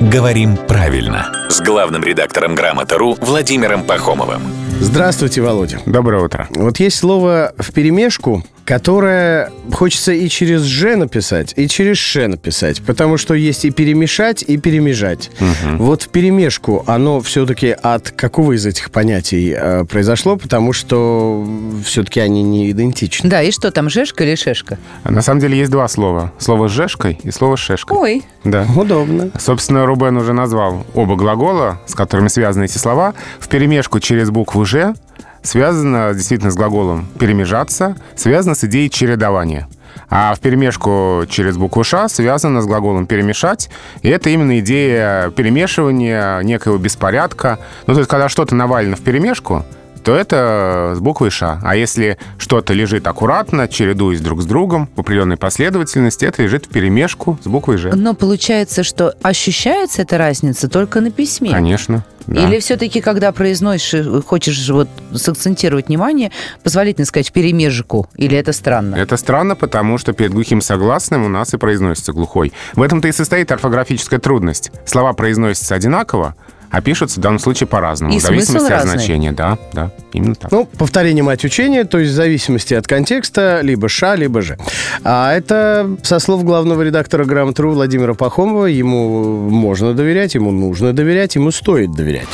«Говорим правильно» с главным редактором «Грамота.ру» Владимиром Пахомовым. Здравствуйте, Володя. Доброе утро. Вот есть слово в перемешку, которое хочется и через «ж» написать, и через «ш» написать, потому что есть и перемешать, и перемежать. Угу. Вот в перемешку оно все-таки от какого из этих понятий э, произошло, потому что все-таки они не идентичны. Да, и что там, «жешка» или «шешка»? На самом деле есть два слова. Слово с «жешкой» и слово с «шешкой». Ой. Да. Удобно. Собственно, Рубен уже назвал оба глагола, с которыми связаны эти слова. В перемешку через букву «ж» связано действительно с глаголом «перемежаться», связано с идеей чередования. А в перемешку через букву «ш» связано с глаголом «перемешать». И это именно идея перемешивания, некоего беспорядка. Ну, то есть, когда что-то навалено в перемешку, то это с буквой «ш». А если что-то лежит аккуратно, чередуясь друг с другом в определенной последовательности, это лежит в перемешку с буквой «ж». Но получается, что ощущается эта разница только на письме. Конечно. Да. Или все-таки, когда произносишь, хочешь вот сакцентировать внимание, позволительно сказать перемежку? Или это странно? Это странно, потому что перед глухим согласным у нас и произносится глухой. В этом-то и состоит орфографическая трудность. Слова произносятся одинаково, а пишутся в данном случае по-разному. И в зависимости от значения. Да, да, именно так. Ну, повторение мать учения, то есть в зависимости от контекста, либо ша, либо же. А это со слов главного редактора «Грамотру» Владимира Пахомова. Ему можно доверять, ему нужно доверять, ему стоит доверять.